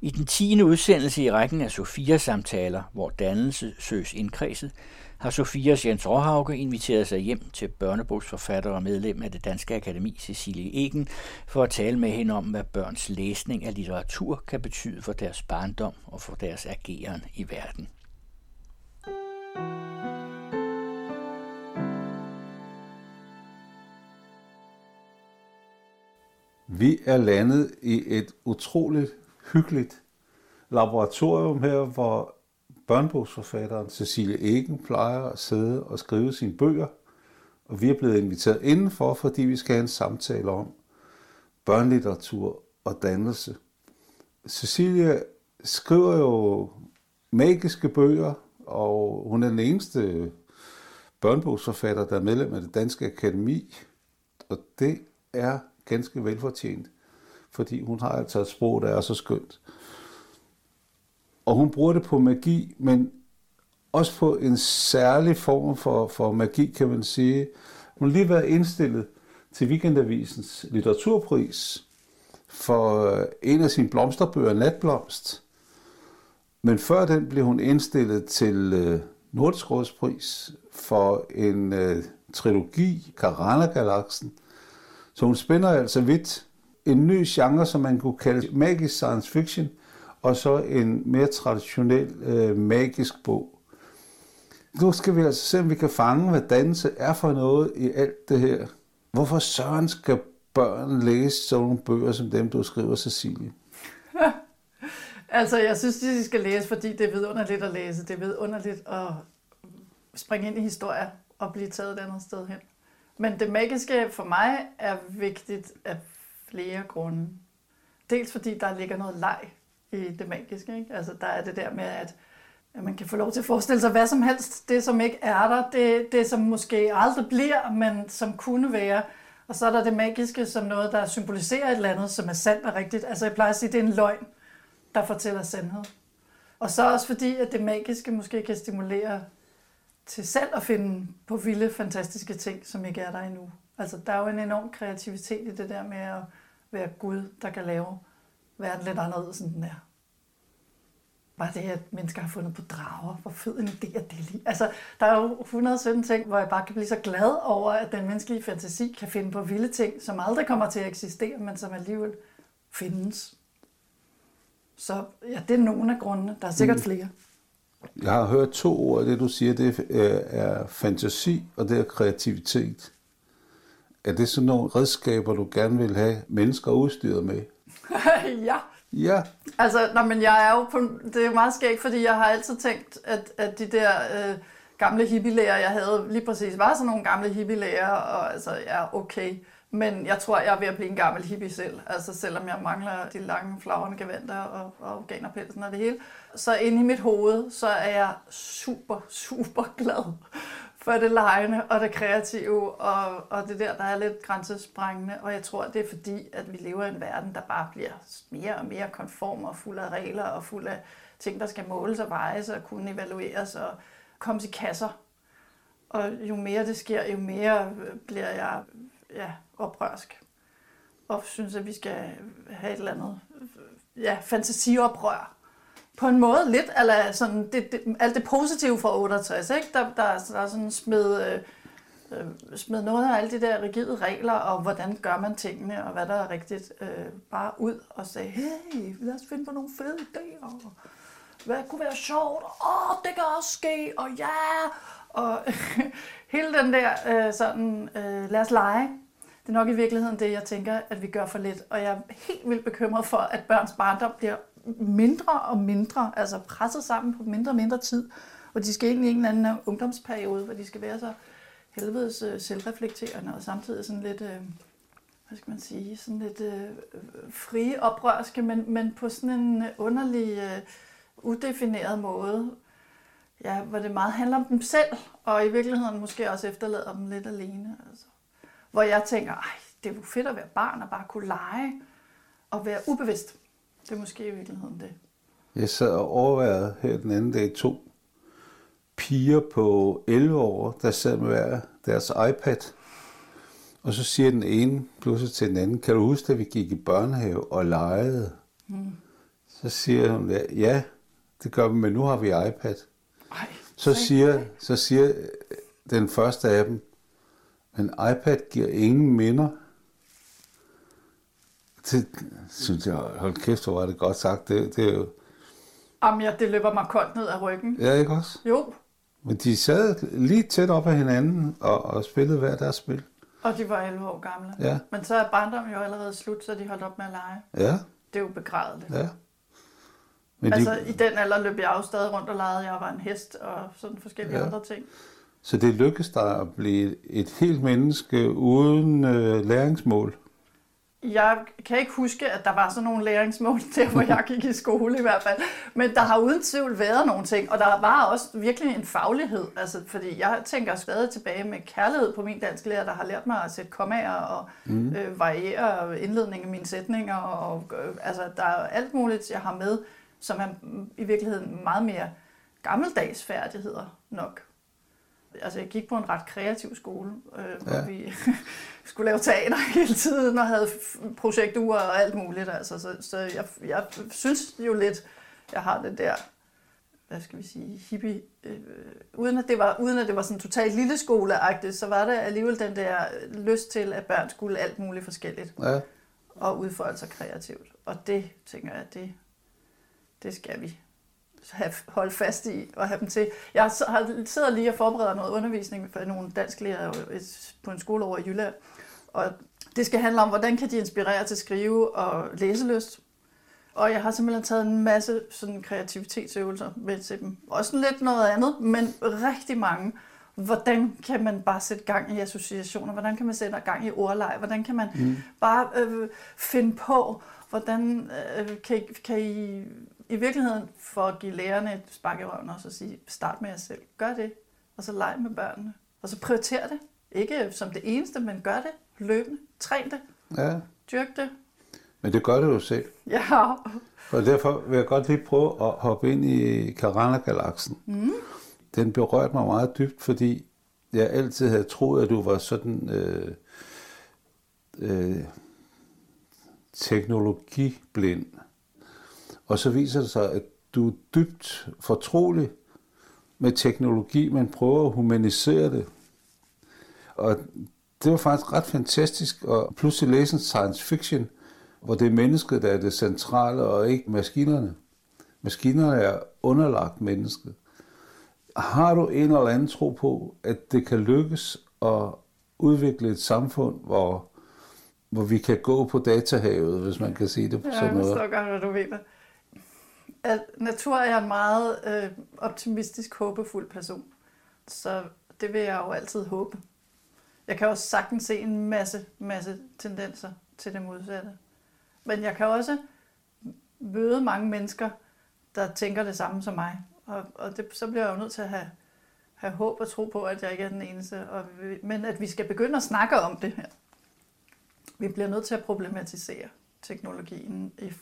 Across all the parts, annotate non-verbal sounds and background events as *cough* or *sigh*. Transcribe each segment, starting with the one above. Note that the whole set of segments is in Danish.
I den tiende udsendelse i rækken af Sofia-samtaler, hvor dannelse søges indkredset, har Sofias Jens Råhauke inviteret sig hjem til børnebogsforfatter og medlem af det Danske Akademi, Cecilie Egen, for at tale med hende om, hvad børns læsning af litteratur kan betyde for deres barndom og for deres ageren i verden. Vi er landet i et utroligt hyggeligt laboratorium her, hvor børnebogsforfatteren Cecilie Egen plejer at sidde og skrive sine bøger. Og vi er blevet inviteret indenfor, fordi vi skal have en samtale om børnelitteratur og dannelse. Cecilie skriver jo magiske bøger, og hun er den eneste børnebogsforfatter, der er medlem af det Danske Akademi. Og det er ganske velfortjent, fordi hun har altså et sprog, der er så skønt. Og hun bruger det på magi, men også på en særlig form for, for magi, kan man sige. Hun har lige været indstillet til Weekendavisens litteraturpris for øh, en af sine blomsterbøger, Natblomst. Men før den blev hun indstillet til øh, Nordisk Rådspris for en øh, trilogi, Karana-galaksen. Så hun spænder altså vidt en ny genre, som man kunne kalde magisk science fiction, og så en mere traditionel øh, magisk bog. Nu skal vi altså se, om vi kan fange, hvad danse er for noget i alt det her. Hvorfor søren skal børn læse sådan nogle bøger som dem, du skriver, Cecilie? *laughs* altså, jeg synes, de skal læse, fordi det er vidunderligt at læse. Det er vidunderligt at springe ind i historier og blive taget et andet sted hen. Men det magiske for mig er vigtigt at flere grunde. Dels fordi der ligger noget leg i det magiske. Ikke? Altså, der er det der med, at man kan få lov til at forestille sig hvad som helst. Det, som ikke er der, det, det som måske aldrig bliver, men som kunne være. Og så er der det magiske som noget, der symboliserer et eller andet, som er sandt og rigtigt. Altså jeg plejer at sige, at det er en løgn, der fortæller sandhed. Og så også fordi, at det magiske måske kan stimulere til selv at finde på vilde, fantastiske ting, som ikke er der endnu. Altså der er jo en enorm kreativitet i det der med at være Gud, der kan lave verden lidt anderledes, end den er. Bare det, at mennesker har fundet på drager. Hvor fed en idé er det lige. Altså, der er jo 117 ting, hvor jeg bare kan blive så glad over, at den menneskelige fantasi kan finde på vilde ting, som aldrig kommer til at eksistere, men som alligevel findes. Så ja, det er nogle af grundene. Der er sikkert mm. flere. Jeg har hørt to ord det, du siger. Det er fantasi, og det er kreativitet. Er det sådan nogle redskaber, du gerne vil have mennesker udstyret med? *laughs* ja. Ja. Altså, nej, men jeg er jo på, det er meget skægt, fordi jeg har altid tænkt, at, at de der øh, gamle hippielæger, jeg havde lige præcis, var sådan nogle gamle hippielæger, og altså, ja, okay. Men jeg tror, jeg er ved at blive en gammel hippie selv. Altså, selvom jeg mangler de lange flagrende gevanter og, og organerpelsen og det hele. Så inde i mit hoved, så er jeg super, super glad for det lejende og det kreative, og, og det der, der er lidt grænsesprængende. Og jeg tror, det er fordi, at vi lever i en verden, der bare bliver mere og mere konform og fuld af regler og fuld af ting, der skal måles og vejes og kunne evalueres og komme i kasser. Og jo mere det sker, jo mere øh, bliver jeg ja, oprørsk. Og synes, at vi skal have et eller andet øh, ja, fantasioprør på en måde lidt, eller sådan, det, det, alt det positive fra 68, ikke? Der, der, der er sådan smed, øh, øh, smed noget af alle de der rigide regler, og hvordan gør man tingene, og hvad der er rigtigt, øh, bare ud og sige, hey, lad os finde på nogle fede idéer, og hvad kunne være sjovt, åh, oh, det kan også ske, og ja, og *laughs* hele den der øh, sådan, øh, lad os lege, det er nok i virkeligheden det, jeg tænker, at vi gør for lidt. Og jeg er helt vildt bekymret for, at børns barndom bliver mindre og mindre, altså presset sammen på mindre og mindre tid, og de skal ind i en eller anden ungdomsperiode, hvor de skal være så helvedes øh, selvreflekterende, og samtidig sådan lidt, øh, hvad skal man sige, sådan lidt øh, frie oprørske, men, men på sådan en underlig, øh, udefineret måde, ja, hvor det meget handler om dem selv, og i virkeligheden måske også efterlader dem lidt alene. Altså. Hvor jeg tænker, ej, det er jo fedt at være barn og bare kunne lege og være ubevidst. Det er måske i virkeligheden det. Jeg sad og overvejede her den anden dag to piger på 11 år, der sad med hver deres iPad. Og så siger den ene pludselig til den anden, kan du huske, at vi gik i børnehave og legede? Mm. Så siger hun, ja, det gør vi, men nu har vi iPad. Ej, Så siger, så siger den første af dem, men iPad giver ingen minder. Det synes jeg, hold kæft, hvor var det godt sagt. Det, det er jo, Jamen, ja, det løber mig koldt ned ad ryggen. ja, ikke også? Jo, Men de sad lige tæt op ad hinanden og, og spillede hver deres spil. og de var 11 år gamle. Ja. Men så er barndommen jo allerede slut, så de holdt op med at lege. Ja, Det er jo begrædeligt. ja. Men Altså, de, i den alder løb jeg jo stadig rundt og legede. Jeg var en hest og sådan forskellige ja. andre ting. så det lykkedes dig at blive et helt menneske uden øh, læringsmål. Jeg kan ikke huske, at der var sådan nogle læringsmål der, hvor jeg gik i skole i hvert fald. Men der har uden tvivl været nogle ting, og der var også virkelig en faglighed. Altså, fordi jeg tænker stadig tilbage med kærlighed på min dansk lærer, der har lært mig at sætte kommaer og mm. øh, variere indledningen af mine sætninger. Og, øh, altså, der er alt muligt, jeg har med, som er i virkeligheden meget mere gammeldags færdigheder nok. Altså, jeg gik på en ret kreativ skole, øh, hvor Ja. vi skulle lave teater *laughs* hele tiden og havde projekturer og alt muligt. Altså, så så jeg, jeg synes jo lidt, jeg har det der, hvad skal vi sige, hippie, øh, uden, at det var, uden at det var sådan totalt lille skoleagtigt, så var der alligevel den der lyst til, at børn skulle alt muligt forskelligt Ja. og udfolde sig kreativt. Og det, tænker jeg, det, det skal vi have, holde fast i og have dem til. Jeg sidder lige og forbereder noget undervisning for nogle dansklærer på en skole over i Jylland. Og det skal handle om, hvordan kan de inspirere til skrive og læselyst. Og jeg har simpelthen taget en masse sådan kreativitetsøvelser med til dem. Også lidt noget andet, men rigtig mange. Hvordan kan man bare sætte gang i associationer? Hvordan kan man sætte gang i ordleg? Hvordan kan man mm. bare øh, finde på, hvordan øh, kan, I- kan I i virkeligheden for at give lærerne et spark i røven og så sige, start med jer selv. Gør det, og så leg med børnene. Og så prioriter det. Ikke som det eneste, men gør det løbende. Træn det. ja. Dyrk det. Men det gør det jo selv. Ja. Og derfor vil jeg godt lige prøve at hoppe ind i Karana-galaksen. Mm. Den berørte mig meget dybt, fordi jeg altid havde troet, at du var sådan øh, øh, teknologiblind. Og så viser det sig, at du er dybt fortrolig med teknologi, men prøver at humanisere det. Og det var faktisk ret fantastisk at pludselig læse en science fiction, hvor det er mennesket, der er det centrale, og ikke maskinerne. Maskinerne er underlagt mennesket. Har du en eller anden tro på, at det kan lykkes at udvikle et samfund, hvor, hvor vi kan gå på datahavet, hvis man kan sige det på Ja, sådan jeg noget? forstår godt, hvad du mener. At natur er jeg en meget øh, optimistisk, håbefuld person. Så det vil jeg jo altid håbe. Jeg kan også sagtens se en masse, masse tendenser til det modsatte. Men jeg kan også møde mange mennesker, der tænker det samme som mig. Og, og det, så bliver jeg jo nødt til at have, have håb og tro på, at jeg ikke er den eneste. Og, vi- men at vi skal begynde at snakke om det her. Vi bliver nødt til at problematisere teknologien. I,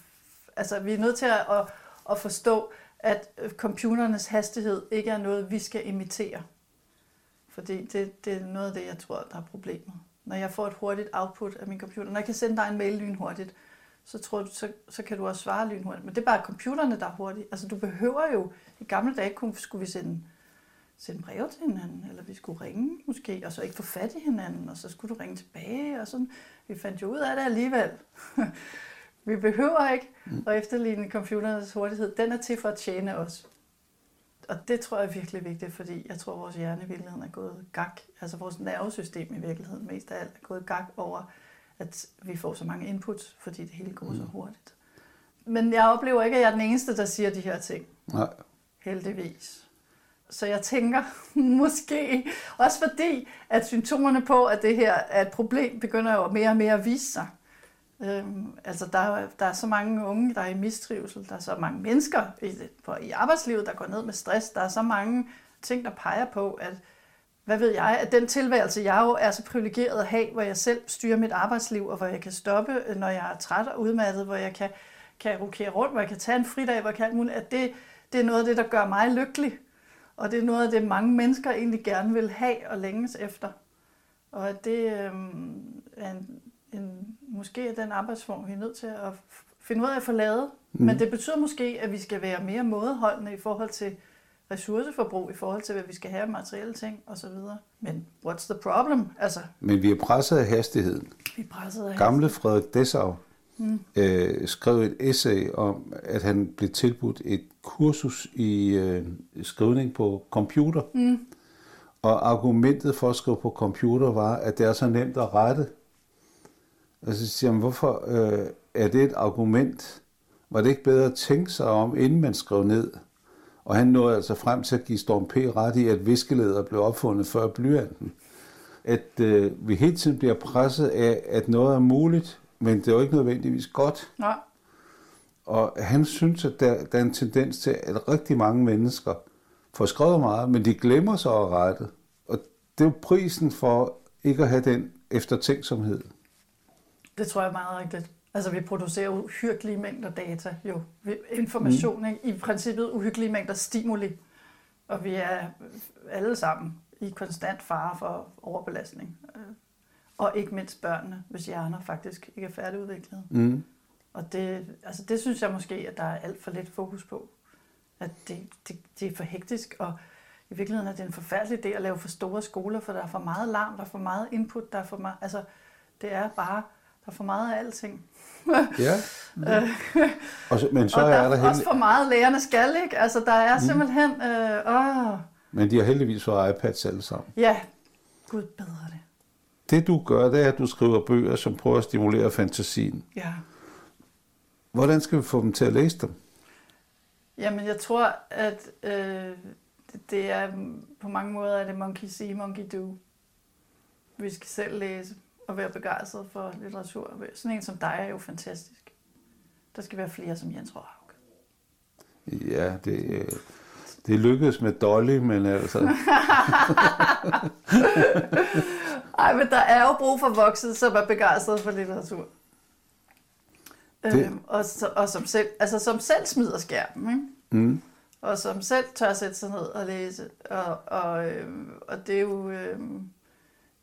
altså, vi er nødt til at, at, at forstå, at computernes hastighed ikke er noget, vi skal imitere. Fordi det, det er noget af det, jeg tror, der er problemet. Når jeg får et hurtigt output af min computer, når jeg kan sende dig en mail lynhurtigt, så, tror du, så, så kan du også svare lynhurtigt. Men det er bare computerne, der er hurtige. Altså, du behøver jo... I gamle dage kunne, skulle vi sende, sende breve til hinanden, eller vi skulle ringe måske, og så ikke få fat i hinanden, og så skulle du ringe tilbage, og sådan. Vi fandt jo ud af det alligevel. *laughs* vi behøver ikke at efterligne computernes hurtighed. Den er til for at tjene os. Og det tror jeg er virkelig vigtigt, fordi jeg tror, at vores hjerne i virkeligheden er gået gak. Altså vores nervesystem i virkeligheden mest af alt er gået gak over, at vi får så mange inputs, fordi det hele går så hurtigt. Men jeg oplever ikke, at jeg er den eneste, der siger de her ting. Nej. Heldigvis. Så jeg tænker *laughs* måske, også fordi, at symptomerne på, at det her er et problem, begynder jo mere og mere at vise sig. Øhm, altså der, der er så mange unge, der er i mistrivsel, der er så mange mennesker i, på, i arbejdslivet, der går ned med stress, der er så mange ting, der peger på, at hvad ved jeg, at den tilværelse, jeg jo er så privilegeret at have, hvor jeg selv styrer mit arbejdsliv, og hvor jeg kan stoppe, øh, når jeg er træt og udmattet, hvor jeg kan, kan rokere rundt, hvor jeg kan tage en fridag, hvor jeg kan alt muligt, at det, det er noget af det, der gør mig lykkelig. Og det er noget af det, mange mennesker egentlig gerne vil have og længes efter. Og at det øhm, er en, en, måske er den arbejdsform, vi er nødt til at finde ud af at få lavet. Mm. Men det betyder måske, at vi skal være mere mådeholdende i forhold til ressourceforbrug, i forhold til, hvad vi skal have af materielle ting osv. Men what's the problem? Altså, Men vi er presset af hastigheden. vi er presset af Gamle Frederik Dessau mm. øh, skrev et essay om, at han blev tilbudt et kursus i øh, skrivning på computer. Mm. Og argumentet for at skrive på computer var, at det er så nemt at rette. Og så siger han, hvorfor øh, er det et argument? Var det ikke bedre at tænke sig om, inden man skrev ned? Og han nåede altså frem til at give Storm P. ret i, at viskeleder blev opfundet før blyanten. At øh, vi hele tiden bliver presset af, at noget er muligt, men det er jo ikke nødvendigvis godt. Nej, Og han synes, at der, der er en tendens til, at rigtig mange mennesker får skrevet meget, men de glemmer sig at rette. Og det er jo prisen for ikke at have den eftertænksomhed. Det tror jeg er meget rigtigt. Altså, vi producerer uhyggelige mængder data, jo. Information, mm. ikke? I princippet uhyggelige mængder stimuli. Og vi er alle sammen i konstant fare for overbelastning. Øh, Og ikke mindst børnene, hvis hjerner faktisk ikke er færdigudviklet. Mm. Og det, altså det synes jeg måske, at der er alt for lidt fokus på. At det, det, det er for hektisk, og i virkeligheden er det en forfærdelig idé at lave for store skoler, for der er for meget larm, der er for meget input, der er for meget, altså det er bare, der er for meget af alting. Ja. *laughs* Og så, men så og der er er, der også heldig, for meget lærerne skal, ikke? Altså der er simpelthen, øh, åh, men de har heldigvis fået iPads alle sammen. ja, gud bedre det. Det du gør, det er, at du skriver bøger, som prøver at stimulere fantasien. Ja. Hvordan skal vi få dem til at læse dem? Jamen, jeg tror, at øh, det, det er på mange måder er det monkey see, monkey do. Vi skal selv læse og være begejstret for litteratur. Sådan en som dig er jo fantastisk. Der skal være flere som Jens Råhaug. Ja, det, øh, det lykkedes med Dolly, men altså... *laughs* Ej, men der er jo brug for voksne, som er begejstrede for litteratur. Det- Øhm, og, så, og som, selv, altså, som selv smider skærmen, ikke? Mm. og som selv tør sætte sig ned og læse. Og, og, øhm, og det er jo... Øhm,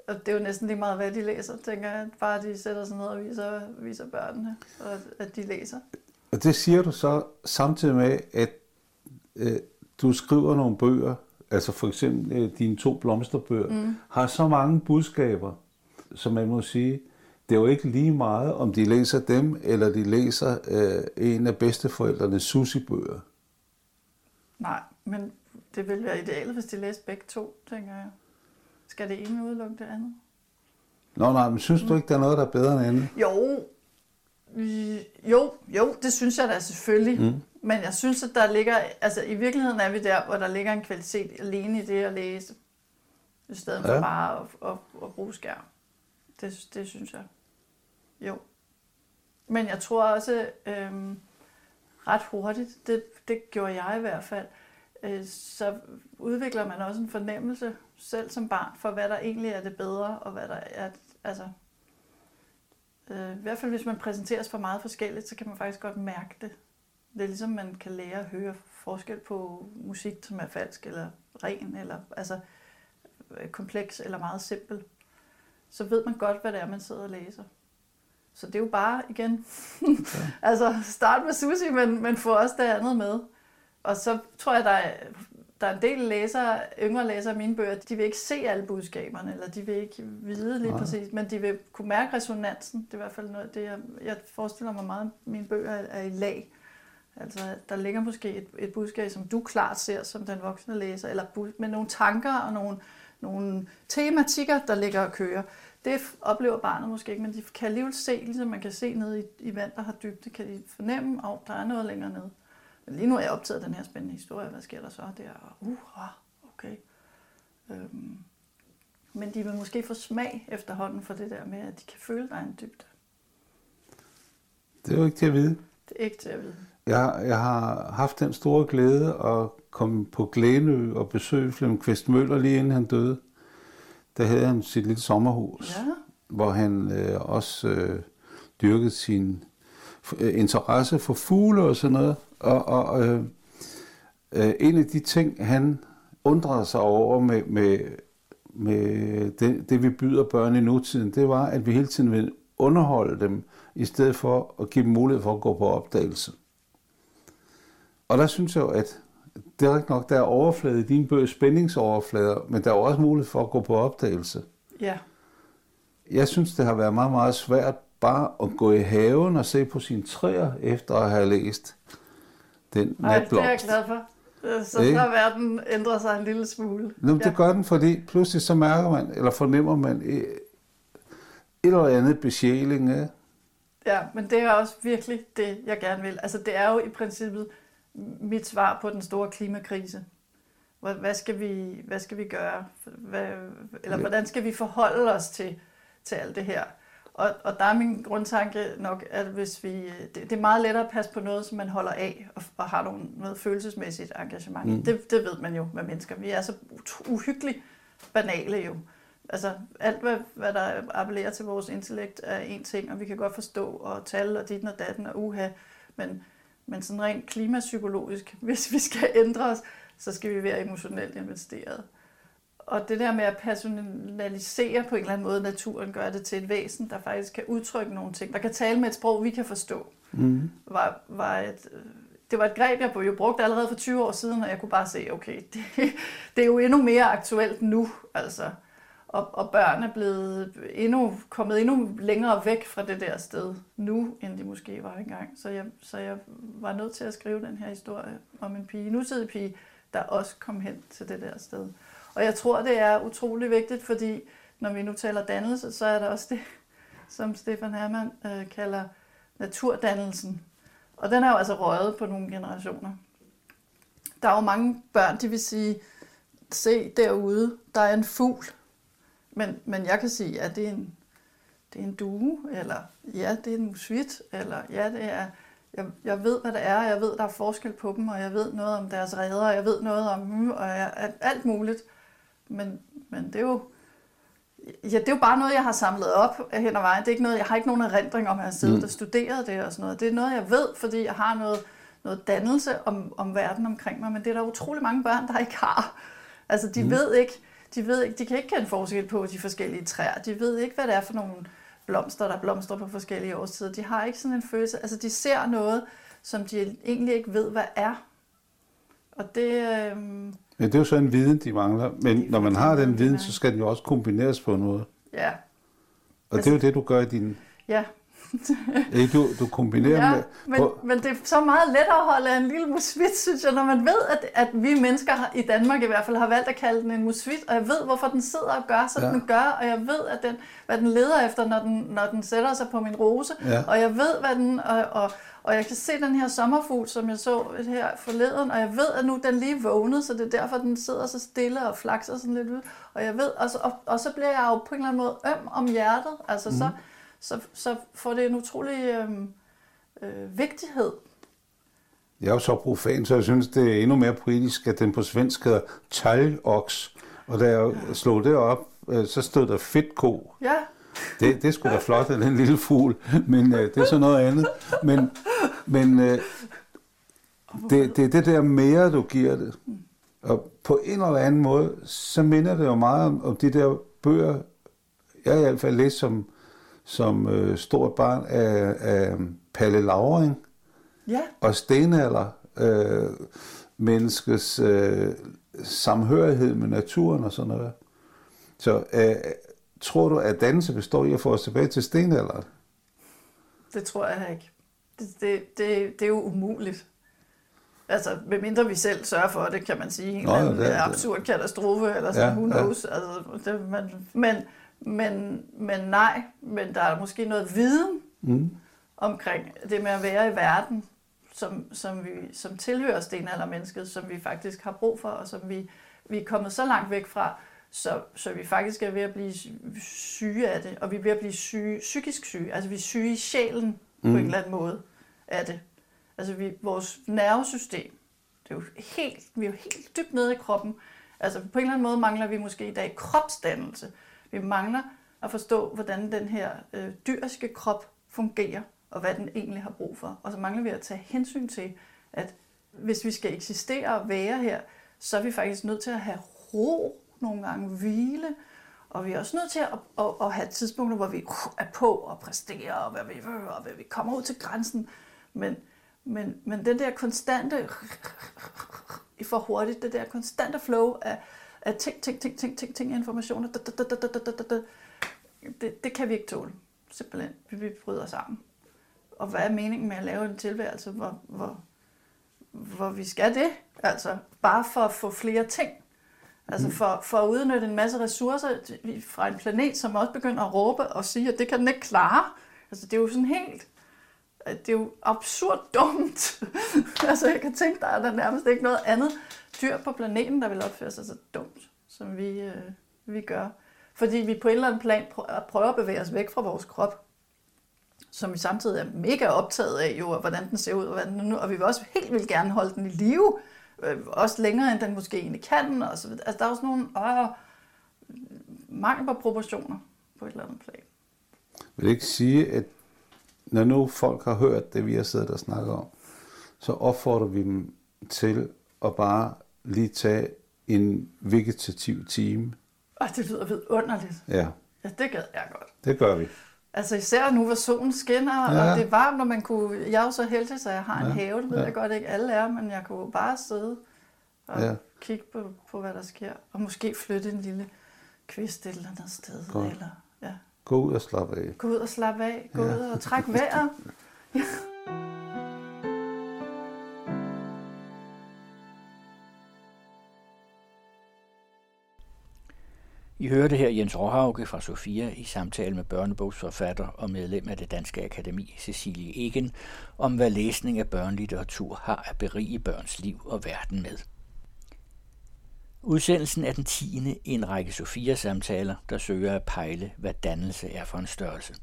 og det er jo næsten lige meget, hvad de læser, tænker jeg. Bare de sætter sig ned og viser, viser børnene, og at de læser. Og det siger du så samtidig med, at øh, du skriver nogle bøger, altså for eksempel øh, dine to blomsterbøger, mm. har så mange budskaber, som man må sige, det er jo ikke lige meget, om de læser dem, eller de læser øh, en af bedsteforældrenes susibøger. Nej, men det ville være idealet, hvis de læste begge to, tænker jeg. Skal det ene udelukke det andet? Nå nej, men synes du ikke, der er noget, der er bedre end andet? Jo, jo, jo, det synes jeg da selvfølgelig. Mm. Men jeg synes, at der ligger, altså i virkeligheden er vi der, hvor der ligger en kvalitet alene i det at læse, i stedet ja. for bare at, at, at bruge skærm. Det, det synes jeg. Jo. Men jeg tror også øhm, ret hurtigt, det, det gjorde jeg i hvert fald, øh, så udvikler man også en fornemmelse selv som barn for, hvad der egentlig er det bedre, og hvad der er, altså Øh, I hvert fald hvis man præsenteres for meget forskelligt, så kan man faktisk godt mærke det. Det er ligesom, man kan lære at høre forskel på musik, som er falsk eller ren, eller altså øh, kompleks eller meget simpel. Så ved man godt, hvad det er, man sidder og læser. Så det er jo bare, igen, *laughs* altså start med Susi, men, men få også det andet med. Og så tror jeg, der er, der er en del læsere, yngre læsere af mine bøger, de vil ikke se alle budskaberne, eller de vil ikke vide lige Nej. præcis, men de vil kunne mærke resonansen. Det er i hvert fald noget af det, jeg, jeg forestiller mig meget, mine bøger er, i lag. Altså, der ligger måske et, et budskab, som du klart ser som den voksne læser, eller med nogle tanker og nogle, nogle tematikker, der ligger og kører. Det oplever barnet måske ikke, men de kan alligevel se, ligesom man kan se ned i, i vand, der har dybde, kan de fornemme, at oh, der er noget længere nede. Men lige nu er jeg optaget af den her spændende historie. Hvad sker der så der? Uh, okay. Øhm, men de vil måske få smag efterhånden for det der med, at de kan føle, er en dybde. Det er jo ikke til at vide. Det er ikke til at vide. Jeg, jeg har haft den store glæde at komme på Glænø og besøge Flemming Kvist Møller lige inden han døde. Der havde han sit lille sommerhus, Ja, hvor han øh, også øh, dyrkede sin øh, interesse for fugle og sådan noget. Og, og øh, øh, en af de ting, han undrede sig over med, med, med det, det, vi byder børn i nutiden, det var, at vi hele tiden vil underholde dem, i stedet for at give dem mulighed for at gå på opdagelse. Og der synes jeg jo, at det er ikke nok, der er overflade i dine bøger, spændingsoverflader, men der er også mulighed for at gå på opdagelse. Ja. Jeg synes, det har været meget, meget svært bare at gå i haven og se på sine træer, efter at have læst den Nej, det er jeg natblomst. glad for. Øh, Så Ikke? har verden ændret sig en lille smule. Nå, det gør den, fordi pludselig så mærker man, eller fornemmer man et, et eller andet besjæling. Ikke? Ja, men det er også virkelig det, jeg gerne vil. Altså, det er jo i princippet mit svar på den store klimakrise. Hvad, hvad, skal, vi, hvad skal vi gøre? Hvad, eller Ja. hvordan skal vi forholde os til, til alt det her? Og, og der er min grundtanke nok, at hvis vi, det, det er meget lettere at passe på noget, som man holder af og, og har nogle, noget følelsesmæssigt engagement. Mm. Det, det ved man jo med mennesker. Vi er så uhyggeligt banale jo. Altså alt, hvad, hvad der appellerer til vores intellekt, er en ting, og vi kan godt forstå, og tal og dit og datten og uha, men, men sådan rent klimapsykologisk, *laughs* hvis vi skal ændre os, så skal vi være emotionelt investeret. Og det der med at personalisere på en eller anden måde naturen, gør det til et væsen, der faktisk kan udtrykke nogle ting, der kan tale med et sprog, vi kan forstå, Mm. var, var et, det var et greb, jeg jo brugte allerede for 20 år siden, og jeg kunne bare se, okay, *laughs* det, det er jo endnu mere aktuelt nu, altså. Og, og børn er blevet endnu, kommet endnu længere væk fra det der sted nu, end de måske var engang. Så jeg, så jeg var nødt til at skrive den her historie om en pige, nutidig pige, der også kom hen til det der sted. Og jeg tror, det er utrolig vigtigt, fordi når vi nu taler dannelse, så er der også det, *laughs* som Stefan Hermann øh, kalder naturdannelsen. Og den er jo altså røget på nogle generationer. Der er jo mange børn, de vil sige, se derude, der er en fugl. Men, men jeg kan sige, at det er en, det er en due, eller ja, det er en musvit, eller ja, det er... Jeg, jeg ved, hvad det er, jeg ved, der er forskel på dem, og jeg ved noget om deres redder, og jeg ved noget om dem, og jeg, alt, alt muligt. Men, men det er jo... Ja, det er jo bare noget, jeg har samlet op hen ad vejen. Det er ikke noget, jeg har ikke nogen erindring om, at jeg har siddet Mm. og studeret det og sådan noget. Det er noget, jeg ved, fordi jeg har noget, noget dannelse om, om verden omkring mig, men det er der utrolig mange børn, der ikke har. Altså, de mm. ved ikke, de ved ikke, de kan ikke kende forskel på de forskellige træer. De ved ikke, hvad det er for nogle blomster, der blomstrer på forskellige årstider. De har ikke sådan en følelse. Altså, de ser noget, som de egentlig ikke ved, hvad er. Og det... Øhm, Men det er jo så en viden, de mangler. Men når man har den den viden, så skal den jo også kombineres på noget. ja, Og det er jo det, du gør i din... ja. *laughs* Ikke, du, du kombinerer Ja, med... men, men det er så meget lettere at holde en lille musvit, synes jeg, når man ved, at, at vi mennesker i Danmark i hvert fald har valgt at kalde den en musvit, og jeg ved, hvorfor den sidder og gør, som Ja. ja. den gør, og jeg ved, at den, hvad den leder efter, når den, når den sætter sig på min rose, Ja. og jeg ved, hvad den, og, og, og jeg kan se den her sommerfugl, som jeg så her forleden, og jeg ved, at nu den lige vågnede, så det er derfor, den sidder så stille og flakser sådan lidt ud, og jeg ved, og så, og, og så bliver jeg jo på en eller anden måde øm om hjertet, altså mm. så, så, så får det en utrolig øhm, øh, vigtighed. Jeg er jo så profan, så jeg synes, det er endnu mere poetisk, at den på svensk hedder talgoks. Og da jeg slog det op, øh, så stod der fedtko. Ja, Det, det skulle da flot af den lille fugl, men øh, det er så noget andet. Men, men øh, det, det er det der mere, du giver det. Og på en eller anden måde, så minder det jo meget om, om de der bøger, jeg i hvert fald læst som, som øh, stort barn af, af Palle Lauring ja, og stenalder, øh, menneskets øh, samhørighed med naturen og sådan noget. Så øh, tror du, at dannelse består i at få os tilbage til stenalderen? det tror jeg ikke. Det, det, det, det er jo umuligt. Altså, medmindre vi selv sørger for det, kan man sige. En Nå, eller ja, anden det absurd katastrofe, eller sådan, Ja, who ja. knows. Altså, det, man, men, men, men nej, men der er måske noget viden Mm. omkring det med at være i verden, som, som, vi, som tilhører stenaldermennesket, som vi faktisk har brug for, og som vi, vi er kommet så langt væk fra, så, så vi faktisk er ved at blive syge af det, og vi er ved at blive syge, psykisk syge. Altså vi er syge i sjælen mm. på Mm. en eller anden måde af det. Altså vi, vores nervesystem, det er jo helt, vi er jo helt dybt nede i kroppen. Altså på en eller anden måde mangler vi måske i dag kropsdannelse. Vi mangler at forstå, hvordan den her øh, dyriske krop fungerer, og hvad den egentlig har brug for. Og så mangler vi at tage hensyn til, at hvis vi skal eksistere og være her, så er vi faktisk nødt til at have ro nogle gange, hvile, og vi er også nødt til at, at, at have tidspunkter, hvor vi uh, er på og præsterer, og hvad vi, øh, og hvad vi kommer ud til grænsen. Men, Men, men den der konstante, for hurtigt, det der konstante flow af, af ting, ting, ting, ting, ting, ting, informationer, det, det kan vi ikke tåle. Simpelthen. Vi, vi bryder sammen. Og hvad er meningen med at lave en tilværelse, hvor, hvor, hvor vi skal det? Altså, bare for at få flere ting. Altså for, for at udnytte en masse ressourcer fra en planet, som også begynder at råbe og sige, at det kan den ikke klare. Altså det er jo sådan helt, det er jo absurd dumt. *laughs* altså jeg kan tænke dig, at der er nærmest ikke noget andet dyr på planeten, der vil opføre sig så dumt, som vi, øh, vi gør. Fordi vi på et eller andet plan prøver at bevæge os væk fra vores krop, som vi samtidig er mega optaget af, jo, hvordan den ser ud, og, hvordan den nu, og vi vil også helt vil gerne holde den i live, øh, også længere end den måske egentlig kan, og så Altså der er også nogle øh, mangel på proportioner på et eller andet plan. Vil ikke sige, at når nu folk har hørt det, vi har siddet og snakket om, så opfordrer vi dem til at bare lige tage en vegetativ time. Og det lyder vidunderligt. Ja. Ja, det gad jeg godt. Det gør vi. Altså især nu, hvor solen skinner, ja. og det er varmt, når man kunne... Jeg er jo så heldig, så jeg har en ja. have, det ved ja. jeg godt ikke alle er, men jeg kunne bare sidde og ja. kigge på, på, hvad der sker, og måske flytte en lille kvist et eller andet sted. Godt. Eller, ja. Gå ud og slappe af. Gå ud og slappe af. Gå ja. ud og træk vejret. Ja. *laughs* I hørte her Jens Råhauke fra Sofia i samtale med børnebogsforfatter og medlem af det Danske Akademi, Cecilie Egen, om hvad læsning af børnelitteratur har at berige børns liv og verden med. Udsendelsen er den tiende i en række Sofia-samtaler, der søger at pejle, hvad dannelse er for en størrelse.